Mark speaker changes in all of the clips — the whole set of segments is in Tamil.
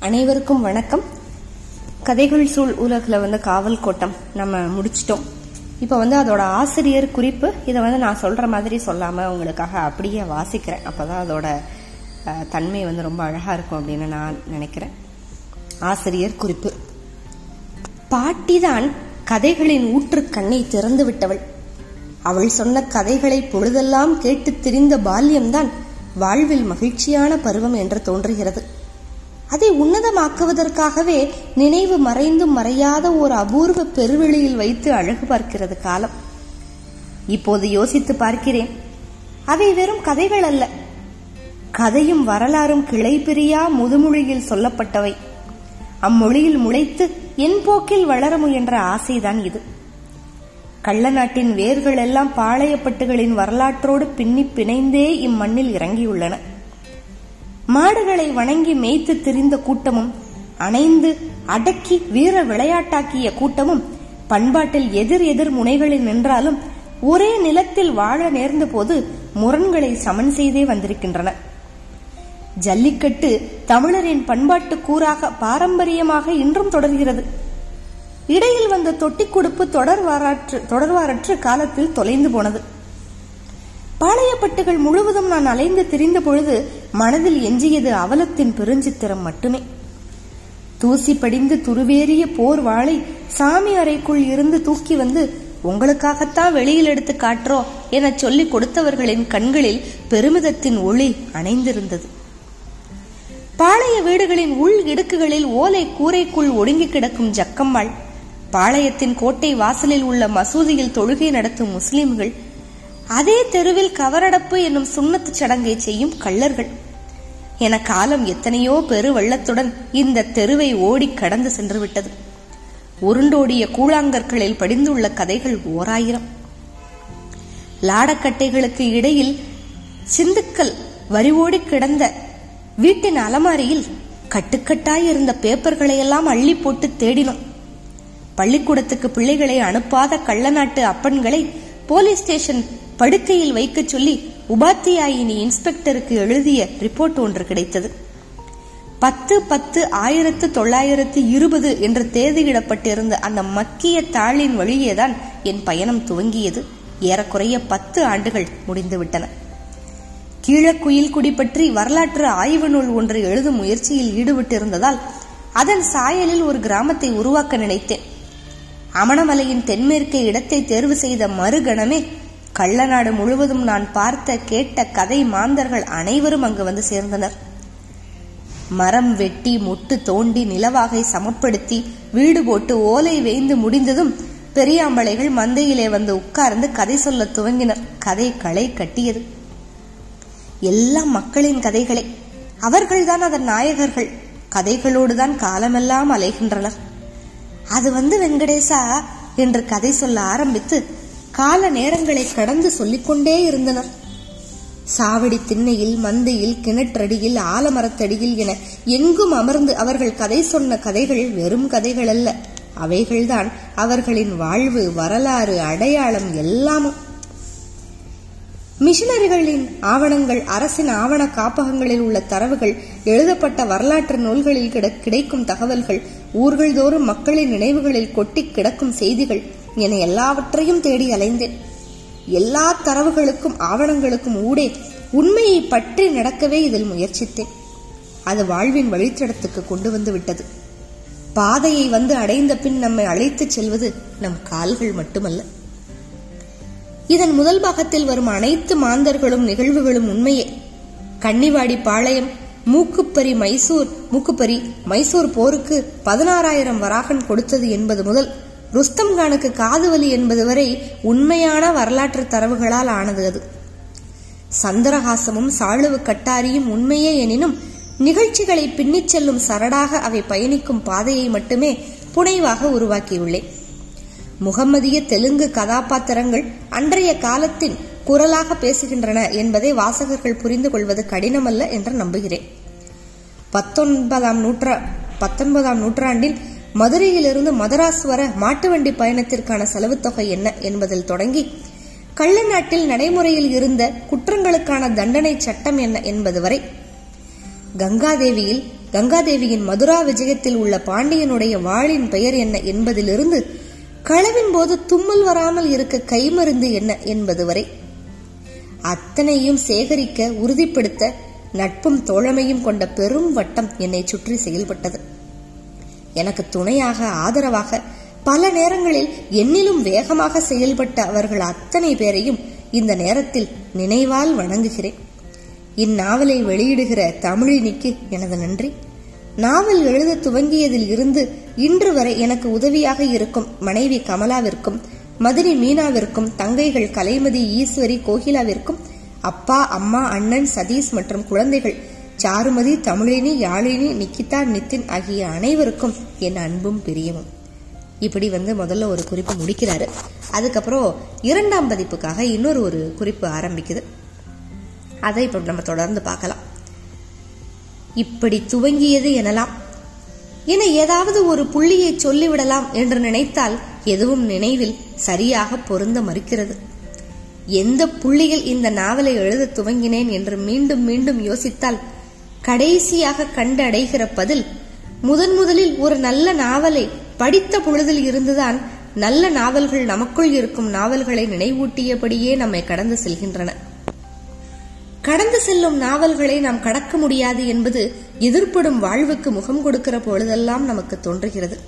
Speaker 1: அனைவருக்கும் வணக்கம். கதைகள் சூழ் உலகில் வந்து காவல் கோட்டம் நம்ம முடிச்சிட்டோம். இப்போ வந்து அதோட ஆசிரியர் குறிப்பு இதை வந்து நான் சொல்கிற மாதிரி சொல்லாமல் உங்களுக்காக அப்படியே வாசிக்கிறேன். அப்பதான் அதோட தன்மை வந்து ரொம்ப அழகாக இருக்கும் அப்படின்னு நான் நினைக்கிறேன். ஆசிரியர் குறிப்பு. பாட்டிதான் கதைகளின் ஊற்று கண்ணை திறந்து விட்டவள். அவள் சொன்ன கதைகளை பொழுதெல்லாம் கேட்டு திரிந்த பால்யம்தான் வாழ்வில் மகிழ்ச்சியான பருவம் என்று தோன்றுகிறது. அதை உன்னதமாக்குவதற்காகவே நினைவு மறைந்தும் மறையாத ஒரு அபூர்வ பெருவெளியில் வைத்து அழகு பார்க்கிறது காலம். இப்போது யோசித்து பார்க்கிறேன். அவை வெறும் கதைகள் அல்ல. கதையும் வரலாறும் கிளை பிரியா முதுமொழியில் சொல்லப்பட்டவை. அம்மொழியில் முளைத்து என் போக்கில் வளர முயன்ற ஆசைதான் இது. கள்ள நாட்டின் வேர்கள் எல்லாம் பாளையப்பட்டுகளின் வரலாற்றோடு பின்னி பிணைந்தே இம்மண்ணில் இறங்கியுள்ளன. மாடுகளை வணங்கி மேய்த்து திரிந்த கூட்டமும் அணைந்து அடக்கி வீர விளையாட்டாக்கிய கூட்டமும் பண்பாட்டில் எதிர் எதிர் முனைகளில் நின்றாலும் ஒரே நிலத்தில் வாழ நேர்ந்த போது முரண்களை சமன் செய்தே வந்திருக்கின்றன. ஜல்லிக்கட்டு தமிழரின் பண்பாட்டு கூறாக பாரம்பரியமாக இன்றும் தொடர்கிறது. இடையில் வந்த தொட்டி கொடுப்பு தொடர்வாரற்று தொடர்வாரற்று காலத்தில் தொலைந்து போனது. பாளையப்பட்டுகள் முழுவதும் நான் அலைந்து திரிந்த பொழுது மனதில் எஞ்சியது அவலத்தின் பெருஞ்சித்திரம் மட்டுமே. தூசி படிந்து துருவேறிய போர் வாளை சாமி அறைக்குள் இருந்து தூக்கி வந்து உங்களுக்காகத்தான் வெளியில் எடுத்து காட்டுறோம் என சொல்லி கொடுத்தவர்களின் கண்களில் பெருமிதத்தின் ஒளி அணைந்திருந்தது. பாளைய வீடுகளின் உள் இடுக்குகளில் ஓலை கூரைக்குள் ஒடுங்கி கிடக்கும் ஜக்கம்மாள் பாளையத்தின் கோட்டை வாசலில் உள்ள மசூதியில் தொழுகை நடத்தும் முஸ்லிம்கள் அதே தெருவில் கவரடப்பு என்னும் சுண்ணத்து சடங்கை செய்யும் கள்ளர்கள். என காலம் எத்தனையோ பெரு வெள்ளத்துடன் இந்த தெருவை ஓடி கடந்து சென்று விட்டது உருண்டோடிய கூழாங்கற்களில் படிந்துள்ள கதைகள் ஓராயிரம். லாடக்கட்டைகளுக்கு இடையில் சிந்துக்கள் வரிவோடி கிடந்த வீட்டின் அலமாரியில் கட்டுக்கட்டாய் இருந்த பேப்பர்களை எல்லாம் அள்ளி போட்டு தேடினோம். பள்ளிக்கூடத்துக்கு பிள்ளைகளை அனுப்பாத கள்ளநாட்டு அப்பன்களை போலீஸ் ஸ்டேஷன் படுக்கையில் வைக்கச் சொல்லி உபாத்தியாயினி இன்ஸ்பெக்டருக்கு எழுதிய ரிப்போர்ட் ஒன்று கிடைத்தது. பத்து பத்து ஆயிரத்து தொள்ளாயிரத்து இருபது என்று தேதியிடப்பட்டிருந்த அந்த மக்கிய தாளின் வழியேதான் என் பயணம் துவங்கியது. ஏறக்குறைய பத்து ஆண்டுகள் முடிந்துவிட்டன. கீழக்குயில் பற்றி வரலாற்று ஆய்வு நூல் ஒன்று எழுதும் முயற்சியில் ஈடுபட்டிருந்ததால் அதன் சாயலில் ஒரு கிராமத்தை உருவாக்க நினைத்தேன். அமணமலையின் தென்மேற்கே இடத்தை தேர்வு செய்த மறுகணமே கள்ளநாடு முழுவதும் நான் பார்த்த கேட்ட கதை மாந்தர்கள் அனைவரும் அங்கு வந்து சேர்ந்தனர். மரம் வெட்டி முட்டு தோண்டி நிலவாகை சமப்படுத்தி வீடு போட்டு ஓலை வேய்ந்து முடிந்ததும் பெரியாம்பளைகள் மந்தையிலே வந்து உட்கார்ந்து கதை சொல்ல துவங்கினர். கதை களை கட்டியது. எல்லாம் மக்களின் கதைகளே. அவர்கள்தான் அதன் நாயகர்கள். கதைகளோடுதான் காலமெல்லாம் அலைகின்றனர். அது வந்து வெங்கடேசா என்று கதை சொல்ல ஆரம்பித்து கால நேரங்களை கடந்து சொல்லிக்கொண்டே இருந்தனர் சாவடி திண்ணையில் மந்தையில் கிணற்றடியில் ஆலமரத்தடியில் என எங்கும் அமர்ந்து அவர்கள் கதை சொன்ன கதைகள் வெறும் கதைகள் அல்ல அவைகள்தான் அவர்களின் வாழ்வு வரலாறு அடையாளம் எல்லாமும். மிஷனரிகளின் ஆவணங்கள் அரசின் ஆவண காப்பகங்களில் உள்ள தரவுகள் எழுதப்பட்ட வரலாற்று நூல்களில் கிட கிடைக்கும் தகவல்கள் ஊர்கள் தோறும் மக்களின் நினைவுகளில் கொட்டி கிடக்கும் செய்திகள் என எல்லாவற்றையும் தேடி அலைந்தேன். எல்லா தரவுகளுக்கும் ஆவணங்களுக்கும் ஊடே உண்மையை பற்றி நடக்கவே இதில் முயற்சித்தேன். அது வாழ்வின் வழித்தடத்துக்கு கொண்டு வந்து விட்டது. பாதையை வந்து அடைந்த பின் நம்மை அழைத்துச் செல்வது நம் கால்கள் மட்டுமல்ல. இதன் முதல் பாகத்தில் வரும் அனைத்து மாந்தர்களும் நிகழ்வுகளும் உண்மையே. கன்னிவாடி பாளையம் மூக்குப்பரி மைசூர் மூக்குப்பரி மைசூர் போருக்கு பதினாறாயிரம் வராகன் கொடுத்தது என்பது முதல் ருஸ்தம் கானுக்கு காதுவலி என்பது வரை உண்மையான வரலாற்று தரவுகளால் ஆனது அது. சந்திரஹாசமும் சாளுவு கட்டாரியும் உண்மையே எனினும் நிகழ்ச்சிகளை பின்னிச் செல்லும் சரடாக அவை பயணிக்கும் பாதையை மட்டுமே புனைவாக உருவாக்கியுள்ளேன் முகம்மதிய தெலுங்கு கதாபாத்திரங்கள் அன்றைய காலத்தின் குரலாக பேசுகின்றன என்பதை வாசகர்கள் புரிந்து கொள்வது கடினமல்ல என்று நம்புகிறேன். பத்தொன்பதாம் நூற்றா பத்தொன்பதாம் நூற்றாண்டில் மதுரையிலிருந்து மதராஸ் வர மாட்டு வண்டி பயணத்திற்கான செலவு தொகை என்ன என்பதில் தொடங்கி கள்ள நாட்டில் நடைமுறையில் இருந்த குற்றங்களுக்கான தண்டனை சட்டம் என்ன என்பது வரை. கங்காதேவியில் கங்காதேவியின் மதுரா விஜயத்தில் உள்ள பாண்டியனுடைய வாளின் பெயர் என்ன என்பதிலிருந்து களவின் போது தும்மல் வராமல் இருக்க கைமருந்து என்ன என்பது வரை. அத்தனையும் சேகரிக்க உறுதிப்படுத்த நட்பும் தோழமையும் கொண்ட பெரும் வட்டம் என்னை சுற்றி செயல்பட்டது. எனக்கு துணையாக ஆதரவாக பல நேரங்களில் என்னிலும் வேகமாக செயல்பட்ட அவர்கள் அத்தனை பேரையும் இந்த நேரத்தில் நினைவால் வணங்குகிறேன். இந்நாவலை வெளியிடுகிற தமிழினிக்கு எனது நன்றி. நாவல் எழுத துவங்கியதில் இருந்து இன்று வரை எனக்கு உதவியாக இருக்கும் மனைவி கமலாவிற்கும் மதுரை மீனாவிற்கும் தங்கைகள் கலைமதி ஈஸ்வரி கோகிலாவிற்கும் அப்பா அம்மா அண்ணன் சதீஷ் மற்றும் குழந்தைகள் சாருமதி தமிழினி யாழினி நிக்கிதா நித்தின் ஆகிய அனைவருக்கும் என் அன்பும் பிரியமும். இப்படி வந்து முதல்ல ஒரு குறிப்பு முடிக்கிறாரு. அதுக்கப்புறம் இரண்டாம் பதிப்புக்காக இன்னொரு ஒரு குறிப்பு ஆரம்பிக்குது. அதை இப்போ நம்ம தொடர்ந்து பார்க்கலாம். இப்படி துவங்கியது எனலாம். என ஏதாவது ஒரு புள்ளியை சொல்லிவிடலாம் என்று நினைத்தால் எதுவும் நினைவில் சரியாக பொருந்த மறுக்கிறது. எந்த புள்ளியில் இந்த நாவலை எழுத துவங்கினேன் என்று மீண்டும் மீண்டும் யோசித்தால் கடைசியாக கண்டடைகிற பதில் முதன் முதலில் ஒரு நல்ல நாவலை. படித்த பொழுதில் இருந்துதான் நல்ல நாவல்கள் நமக்குள் இருக்கும் நாவல்களை நினைவூட்டியபடியே நம்மை கடந்து செல்கின்றன. கடந்து செல்லும் நாவல்களை நாம் கடக்க முடியாது என்பது எதிர்ப்படும் வாழ்வுக்கு முகம் கொடுக்கிற பொழுதெல்லாம் நமக்கு தோன்றுகிறது.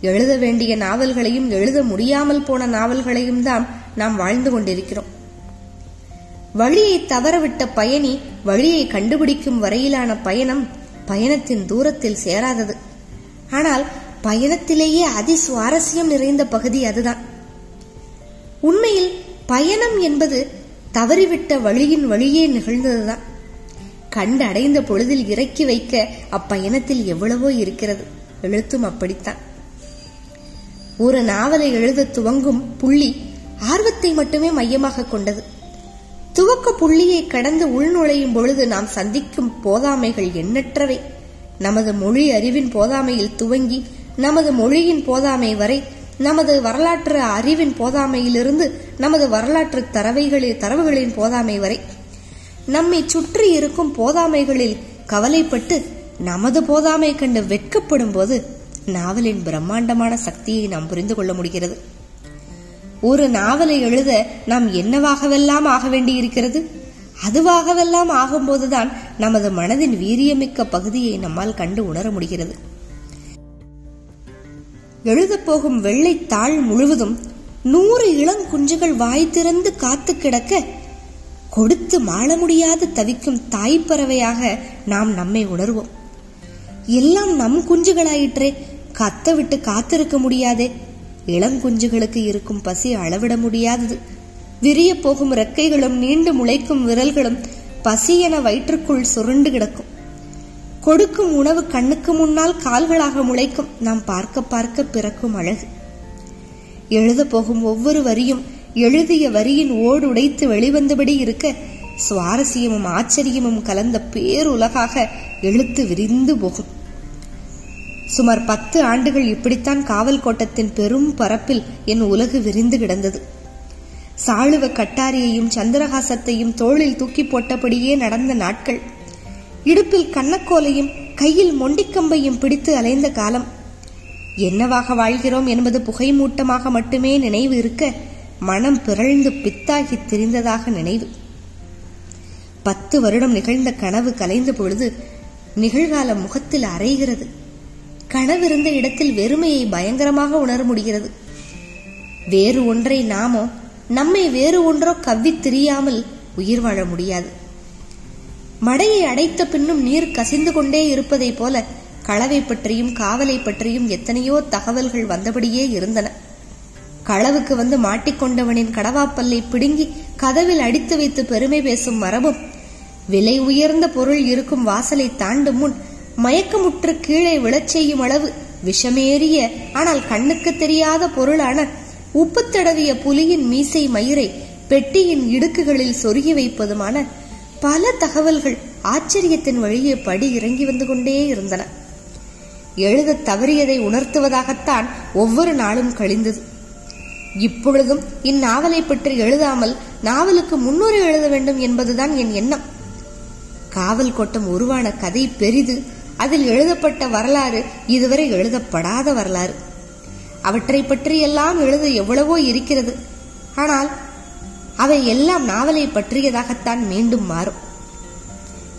Speaker 1: எழுத வேண்டிய நாவல்களையும் எழுத முடியாமல் போன நாவல்களையும் தான் நாம் வாழ்ந்து கொண்டிருக்கிறோம். வழியை தவறவிட்ட பயணி வழியை கண்டுபிடிக்கும் வரையிலான பயணம் பயணத்தின் தூரத்தில் சேராதது. ஆனால் பயணத்திலேயே அதி சுவாரஸ்யம் நிறைந்த பகுதி அதுதான். உண்மையில் பயணம் என்பது தவறிவிட்ட வழியின் வழியே நிகழ்ந்ததுதான். கண்டு அடைந்த பொழுதில் இறக்கி வைக்க அப்பயணத்தில் எவ்வளவோ இருக்கிறது. எழுத்தும் அப்படித்தான். ஒரு நாவலை எழுத துவங்கும் புள்ளி ஆர்வத்தை மட்டுமே மையமாக கொண்டது. துவக்க புள்ளியை கடந்து உள்நுழையும் பொழுது நாம் சந்திக்கும் போதாமைகள் எண்ணற்றவை. நமது மொழி அறிவின் போதாமையில் துவங்கி நமது மொழியின் போதாமை வரை நமது வரலாற்று அறிவின் போதாமையிலிருந்து நமது வரலாற்று தரவைகளில் தரவுகளின் போதாமை வரை. நம்மை சுற்றி இருக்கும் போதாமைகளில் கவலைப்பட்டு நமது போதாமை கண்டு வெட்கப்படும் போது நாவலின் பிரம்மாண்டமான சக்தியை நாம் புரிந்து கொள்ள முடிகிறது. ஒரு நாவலை எழுத நாம் என்னவாகவெல்லாம் ஆக வேண்டியிருக்கிறது? அதுவாகவெல்லாம் ஆகும்போதுதான் நமது மனதின் வீரியமிக்க பகுதியை நம்மால் கண்டு உணர முடிகிறது. எழுதப் போகும் வெள்ளை தாள் முழுவதும் நூறு இளங்குஞ்சுகள் வாய் திறந்து காத்து கிடக்க கொடுத்து மாள முடியாது தவிக்கும் தாய்ப்பறவையாக நாம் நம்மை உணர்வோம். எல்லாம் நம் குஞ்சுகளாயிற்றே கத்த விட்டு காத்திருக்க முடியாதே. இளங்குஞ்சுகளுக்கு இருக்கும் பசி அளவிட முடியாதது. விரிய போகும் ரெக்கைகளும் நீண்டு முளைக்கும் விரல்களும் பசி என வயிற்றுக்குள் சுருண்டு கிடக்கும். கொடுக்கும் உணவு கண்ணுக்கு முன்னால் கால்களாக முளைக்கும். நாம் பார்க்க பார்க்க பிறக்கும் அழகு. எழுத போகும் ஒவ்வொரு வரியும் எழுதிய வரியின் ஓடு உடைத்து வெளிவந்தபடி இருக்க சுவாரஸ்யமும் ஆச்சரியமும் கலந்த பேருலகாக எழுத்து விரிந்து போகும். சுமார் பத்து ஆண்டுகள் இப்படித்தான் காவல் கோட்டத்தின் பெரும் பரப்பில் என் உலகு விரிந்து கிடந்தது. சாளுவ கட்டாரியையும் சந்திரகாசத்தையும் தோளில் தூக்கி போட்டபடியே நடந்த நாட்கள். இடுப்பில் கண்ணக்கோலையும் கையில் மொண்டிக்கம்பையும் பிடித்து அலைந்த காலம். என்னவாக வாழ்கிறோம் என்பது புகைமூட்டமாக மட்டுமே நினைவு இருக்க மனம் பிறழ்ந்து பித்தாகி திரிந்ததாக நினைவு. பத்து வருடம் நிகழ்ந்த கனவு கலைந்த பொழுது நிகழ்கால முகத்தில் அரைகிறது கனவிருந்த இடத்தில் வெறுமையை பயங்கரமாக உணர முடிகிறது. வேறு ஒன்றை நாமோ நம்மை வேறு ஒன்றோ கவ்வித் திரியாமல் உயிர் வாழ முடியாது. மடையை அடைத்த பின்னும் நீர் கசிந்து கொண்டே இருப்பதைப் போல களவை பற்றியும் காவலை பற்றியும் எத்தனையோ தகவல்கள் வந்தபடியே இருந்தன. களவுக்கு வந்து மாட்டிக்கொண்டவனின் கடவாப்பல்லை பிடுங்கி கதவில் அடித்து வைத்து பெருமை பேசும் மரபும் விலை உயர்ந்த பொருள் இருக்கும் வாசலை தாண்டும் முன் மயக்கமுற்று கீழே விழச் செய்யும் அளவு விஷமேறிய ஆனால் கண்ணுக்கு தெரியாத பொருளான உப்பு தடவிய புலியின் மீசை மயிரை பெட்டியின் இடுக்குகளில் சொருகி வைப்பதுமான பல தகவல்கள் ஆச்சரியத்தின் வழியே படி இறங்கி வந்து கொண்டே இருந்தன. எழுத தவறியதை உணர்த்துவதாகத்தான் ஒவ்வொரு நாளும் கழிந்தது. இப்பொழுதும் இந்நாவலை பற்றி எழுதாமல் நாவலுக்கு முன்னுரை எழுத வேண்டும் என்பதுதான் என் எண்ணம். காவல் கோட்டம் உருவான கதை பெரிது. அதில் எழுதப்பட்ட வரலாறு இதுவரை எழுதப்படாத வரலாறு. அவற்றை பற்றியெல்லாம் எழுத எவ்வளவோ இருக்கிறது. ஆனால் அவை எல்லாம் நாவலை பற்றியதாகத்தான் மீண்டும் மாறும்.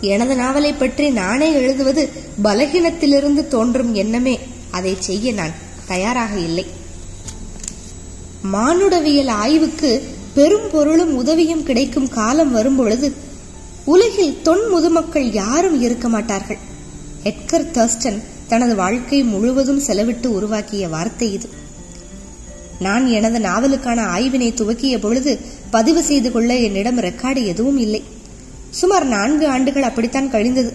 Speaker 1: எனது நாவலை பற்றி நானே எழுதுவது பலகீனத்திலிருந்து தோன்றும் எண்ணமே. அதை செய்ய நான் தயாராக இல்லை. மானுடவியல் ஆய்வுக்கு பெரும் பொருளும் உதவியும் கிடைக்கும் காலம் வரும்பொழுது உலகில் தொன் முதுமக்கள் யாரும் இருக்க மாட்டார்கள். எட்கர் தர்ஸ்டன் தனது வாழ்க்கை முழுவதும் செலவிட்டு உருவாக்கிய வார்த்தை இது. நான் எனது நாவலுக்கான ஆய்வினை துவக்கிய பொழுது பதிவு செய்து கொள்ள என்னிடம் ரெக்கார்டு எதுவும் இல்லை. சுமார் நான்கு ஆண்டுகள் அப்படித்தான் கழிந்தது.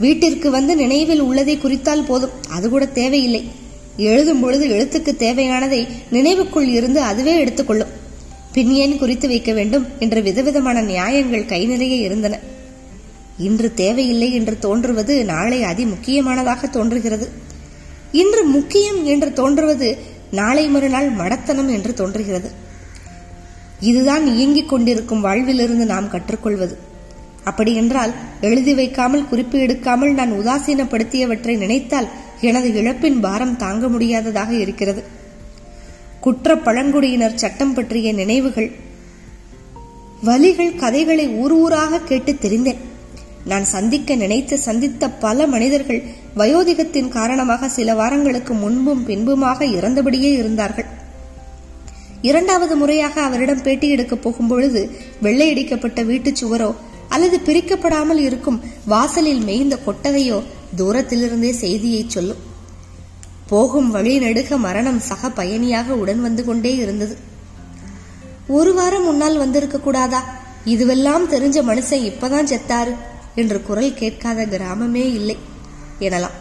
Speaker 1: வீட்டிற்கு வந்து நினைவில் உள்ளதை குறித்தால் போதும். அது கூட தேவையில்லை. எழுதும் பொழுது எழுத்துக்கு தேவையானதை நினைவுக்குள் இருந்து அதுவே எடுத்துக்கொள்ளும். பின் ஏன் குறித்து வைக்க வேண்டும் என்ற விதவிதமான நியாயங்கள் கை நிறைய இருந்தன. இன்று தேவையில்லை என்று தோன்றுவது நாளை அதி முக்கியமானதாக தோன்றுகிறது. இன்று முக்கியம் என்று தோன்றுவது நாளை மறுநாள் மடத்தனம் என்று தோன்றுகிறது. இதுதான் இயங்கிக் கொண்டிருக்கும் வாழ்விலிருந்து நாம் கற்றுக்கொள்வது. அப்படியென்றால் எழுதி வைக்காமல் குறிப்பு எடுக்காமல் நான் உதாசீனப்படுத்தியவற்றை நினைத்தால் எனது இழப்பின் பாரம் தாங்க முடியாததாக இருக்கிறது. குற்ற பழங்குடியினர் சட்டம் பற்றிய நினைவுகள் வலிகள் கதைகளை ஊர் ஊராக கேட்டு தெரிந்தேன். நான் சந்திக்க நினைத்து சந்தித்த பல மனிதர்கள் வயோதிகத்தின் காரணமாக சில வாரங்களுக்கு முன்பும் பின்புமாக இறந்தபடியே இருந்தார்கள். இரண்டாவது முறையாக அவரிடம் பேட்டி எடுக்கப் போகும்பொழுது வெள்ளையடிக்கப்பட்ட வீட்டுச் சுவரோ அல்லது பிரிக்கப்படாமல் இருக்கும் வாசலில் மேய்ந்த கொட்டகையோ தூரத்திலிருந்தே செய்தியை சொல்லும். போகும் வழி நடுக மரணம் சக பயணியாக உடன் வந்து கொண்டே இருந்தது. ஒரு வாரம் முன்னால் வந்திருக்க கூடாதா? இதுவெல்லாம் தெரிஞ்ச மனுஷன் இப்பதான் செத்தாரு. என்று குரல் கேட்காத கிராமமே இல்லை எனலாம்.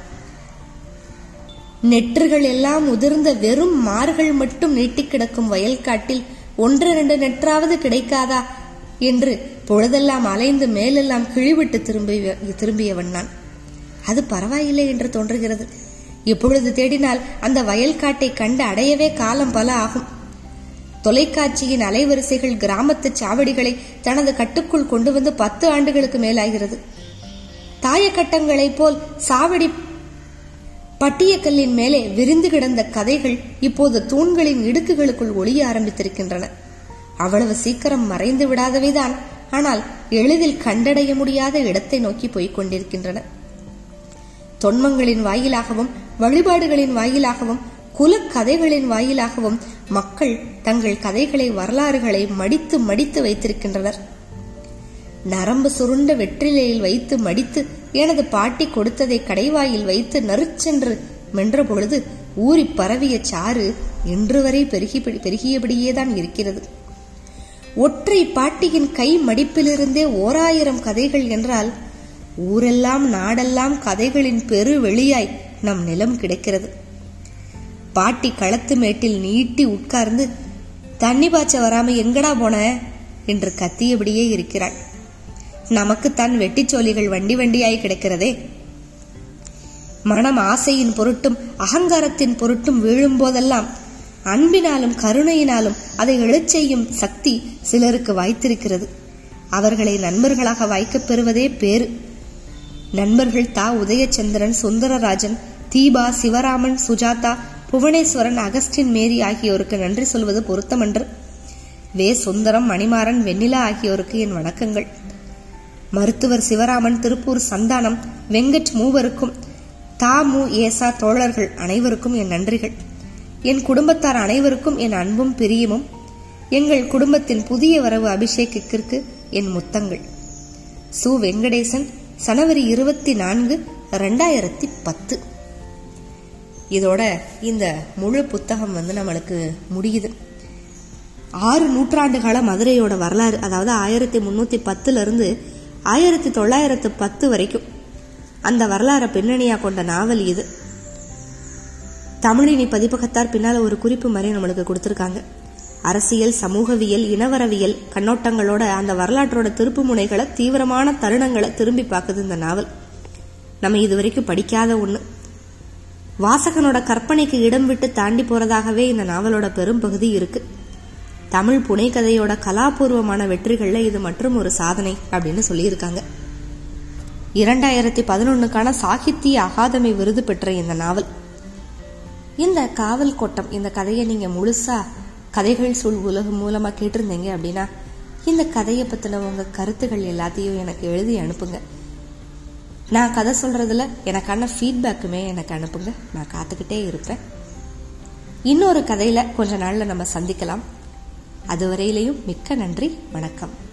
Speaker 1: நெற்றுகள் எல்லாம் உதிர்ந்த வெறும் மார்கள் மட்டும் நீட்டிக் கிடக்கும் வயல்காட்டில் ஒன்று இரண்டு நெற்றாவது கிடைக்காதா என்று பொழுதெல்லாம் அலைந்து மேலெல்லாம் கிழிவிட்டு திரும்பி திரும்பியவன் நான். அது பரவாயில்லை என்று தோன்றுகிறது. இப்பொழுது தேடினால் அந்த வயல்காட்டை கண்டு அடையவே காலம் பல ஆகும். தொலைக்காட்சியின் அலைவரிசைகள் கிராமத்து சாவடிகளை தனது கட்டுக்குள் கொண்டு வந்து பத்து ஆண்டுகளுக்கு மேலாகிறது. தாயக்கட்டங்களைப் போல் சாவடி பட்டியக்கல்லின் மேலே விரிந்து கிடந்த கதைகள் இப்போது தூண்களின் இடுக்குகளுக்குள் ஒளிய ஆரம்பித்திருக்கின்றன. அவ்வளவு சீக்கிரம் மறைந்து விடாதவைதான். ஆனால் எளிதில் கண்டடைய முடியாத இடத்தை நோக்கி போய்க் கொண்டிருக்கின்றன. தொன்மங்களின் வாயிலாகவும் வழிபாடுகளின் வாயிலாகவும் குலக்கதைகளின் வாயிலாகவும் மக்கள் தங்கள் கதைகளை வரலாறுகளை மடித்து மடித்து வைத்திருக்கின்றனர். நரம்பு சுருண்ட வெற்றிலையில் வைத்து மடித்து எனது பாட்டி கொடுத்ததை கடைவாயில் வைத்து நறுச்சென்று மென்ற பொழுது ஊறி பரவிய சாறு இன்று வரை பெருகி பெருகியபடியேதான் இருக்கிறது. ஒற்றை பாட்டியின் கை மடிப்பிலிருந்தே ஓராயிரம் கதைகள் என்றால் ஊரெல்லாம் நாடெல்லாம் கதைகளின் பெரு வெளியாய் நம் நிலம் கிடைக்கிறது. பாட்டி களத்து மேட்டில் நீட்டி உட்கார்ந்து தண்ணி பாய்ச்ச வராம எங்கடா போன? என்று கத்தியபடியே இருக்கிறாள். நமக்குத்தான் வெட்டிச்சோலிகள் வண்டி வண்டியாய் கிடக்கிறதே. மனம் ஆசையின் பொருட்டும் அகங்காரத்தின் பொருட்டும் வீழும் போதெல்லாம் அன்பினாலும் கருணையினாலும் அதை எழுச்செய்யும் சக்தி சிலருக்கு வாய்த்திருக்கிறது. அவர்களை நண்பர்களாக வாய்க்கப் பெறுவதே பேரு நண்பர்கள் தா உதயச்சந்திரன் சுந்தரராஜன் தீபா சிவராமன் சுஜாதா புவனேஸ்வரன் அகஸ்டின் மேரி ஆகியோருக்கு நன்றி சொல்வது பொருத்தமன்று வே. சுந்தரம் மணிமாறன் வெண்ணிலா ஆகியோருக்கு என் வணக்கங்கள். மருத்துவர் சிவராமன் திருப்பூர் சந்தானம் வெங்கட் மூவருக்கும் தா. மு. ஏசா தோழர்கள் அனைவருக்கும் என் நன்றிகள். என் குடும்பத்தார் அனைவருக்கும் என் அன்பும் பிரியமும். எங்கள் குடும்பத்தின் புதிய வரவு அபிஷேகிற்கு என் முத்தங்கள். சு. வெங்கடேசன் சனவரி இருபத்தி நான்கு ரெண்டாயிரத்தி பத்து. இதோட இந்த முழு புத்தகம் வந்து நம்மளுக்கு முடியுது. ஆறு நூற்றாண்டு கால மதுரையோட வரலாறு அதாவது ஆயிரத்தி முன்னூற்றி பத்துலேருந்து ஆயிரத்தி தொள்ளாயிரத்து பத்து வரைக்கும் அந்த வரலாறை பின்னணியாக கொண்ட நாவல் இது. தமிழினி பதிப்பகத்தார் பின்னால் ஒரு குறிப்பு மாதிரி நம்மளுக்கு கொடுத்துருக்காங்க. அரசியல் சமூகவியல் இனவரவியல் கண்ணோட்டங்களோட அந்த வரலாற்றோட திருப்பு முனைகளை தீவிரமான தருணங்களை திரும்பி பார்க்குது இந்த நாவல். நம்ம இது வரைக்கும் படிக்காத ஒன்று வாசகனோட கற்பனைக்கு இடம் விட்டு தாண்டி போறதாகவே இந்த நாவலோட பெரும் பகுதி இருக்கு. தமிழ் புனைக்கதையோட கலாபூர்வமான வெற்றிகள்ல இது மற்றும் ஒரு சாதனை அப்படின்னு சொல்லியிருக்காங்க. இரண்டாயிரத்தி பதினொன்னுக்கான சாகித்ய அகாதமி விருது பெற்ற இந்த நாவல். இந்த காவல் கோட்டம் இந்த கதையை நீங்க முழுசா கதைகள் சூழ் உலகம் மூலமா கேட்டிருந்தீங்க அப்படின்னா இந்த கதையை பத்தின உங்க கருத்துகள் எல்லாத்தையும் எனக்கு எழுதி அனுப்புங்க. நான் கதை சொல்றதுல எனக்கான ஃபீட்பேக்குமே எனக்கு அனுப்புங்க. நான் காத்துக்கிட்டே இருப்பேன். இன்னொரு கதையில கொஞ்ச நாள்ல நம்ம சந்திக்கலாம். அதுவரையிலையும் மிக்க நன்றி. வணக்கம்.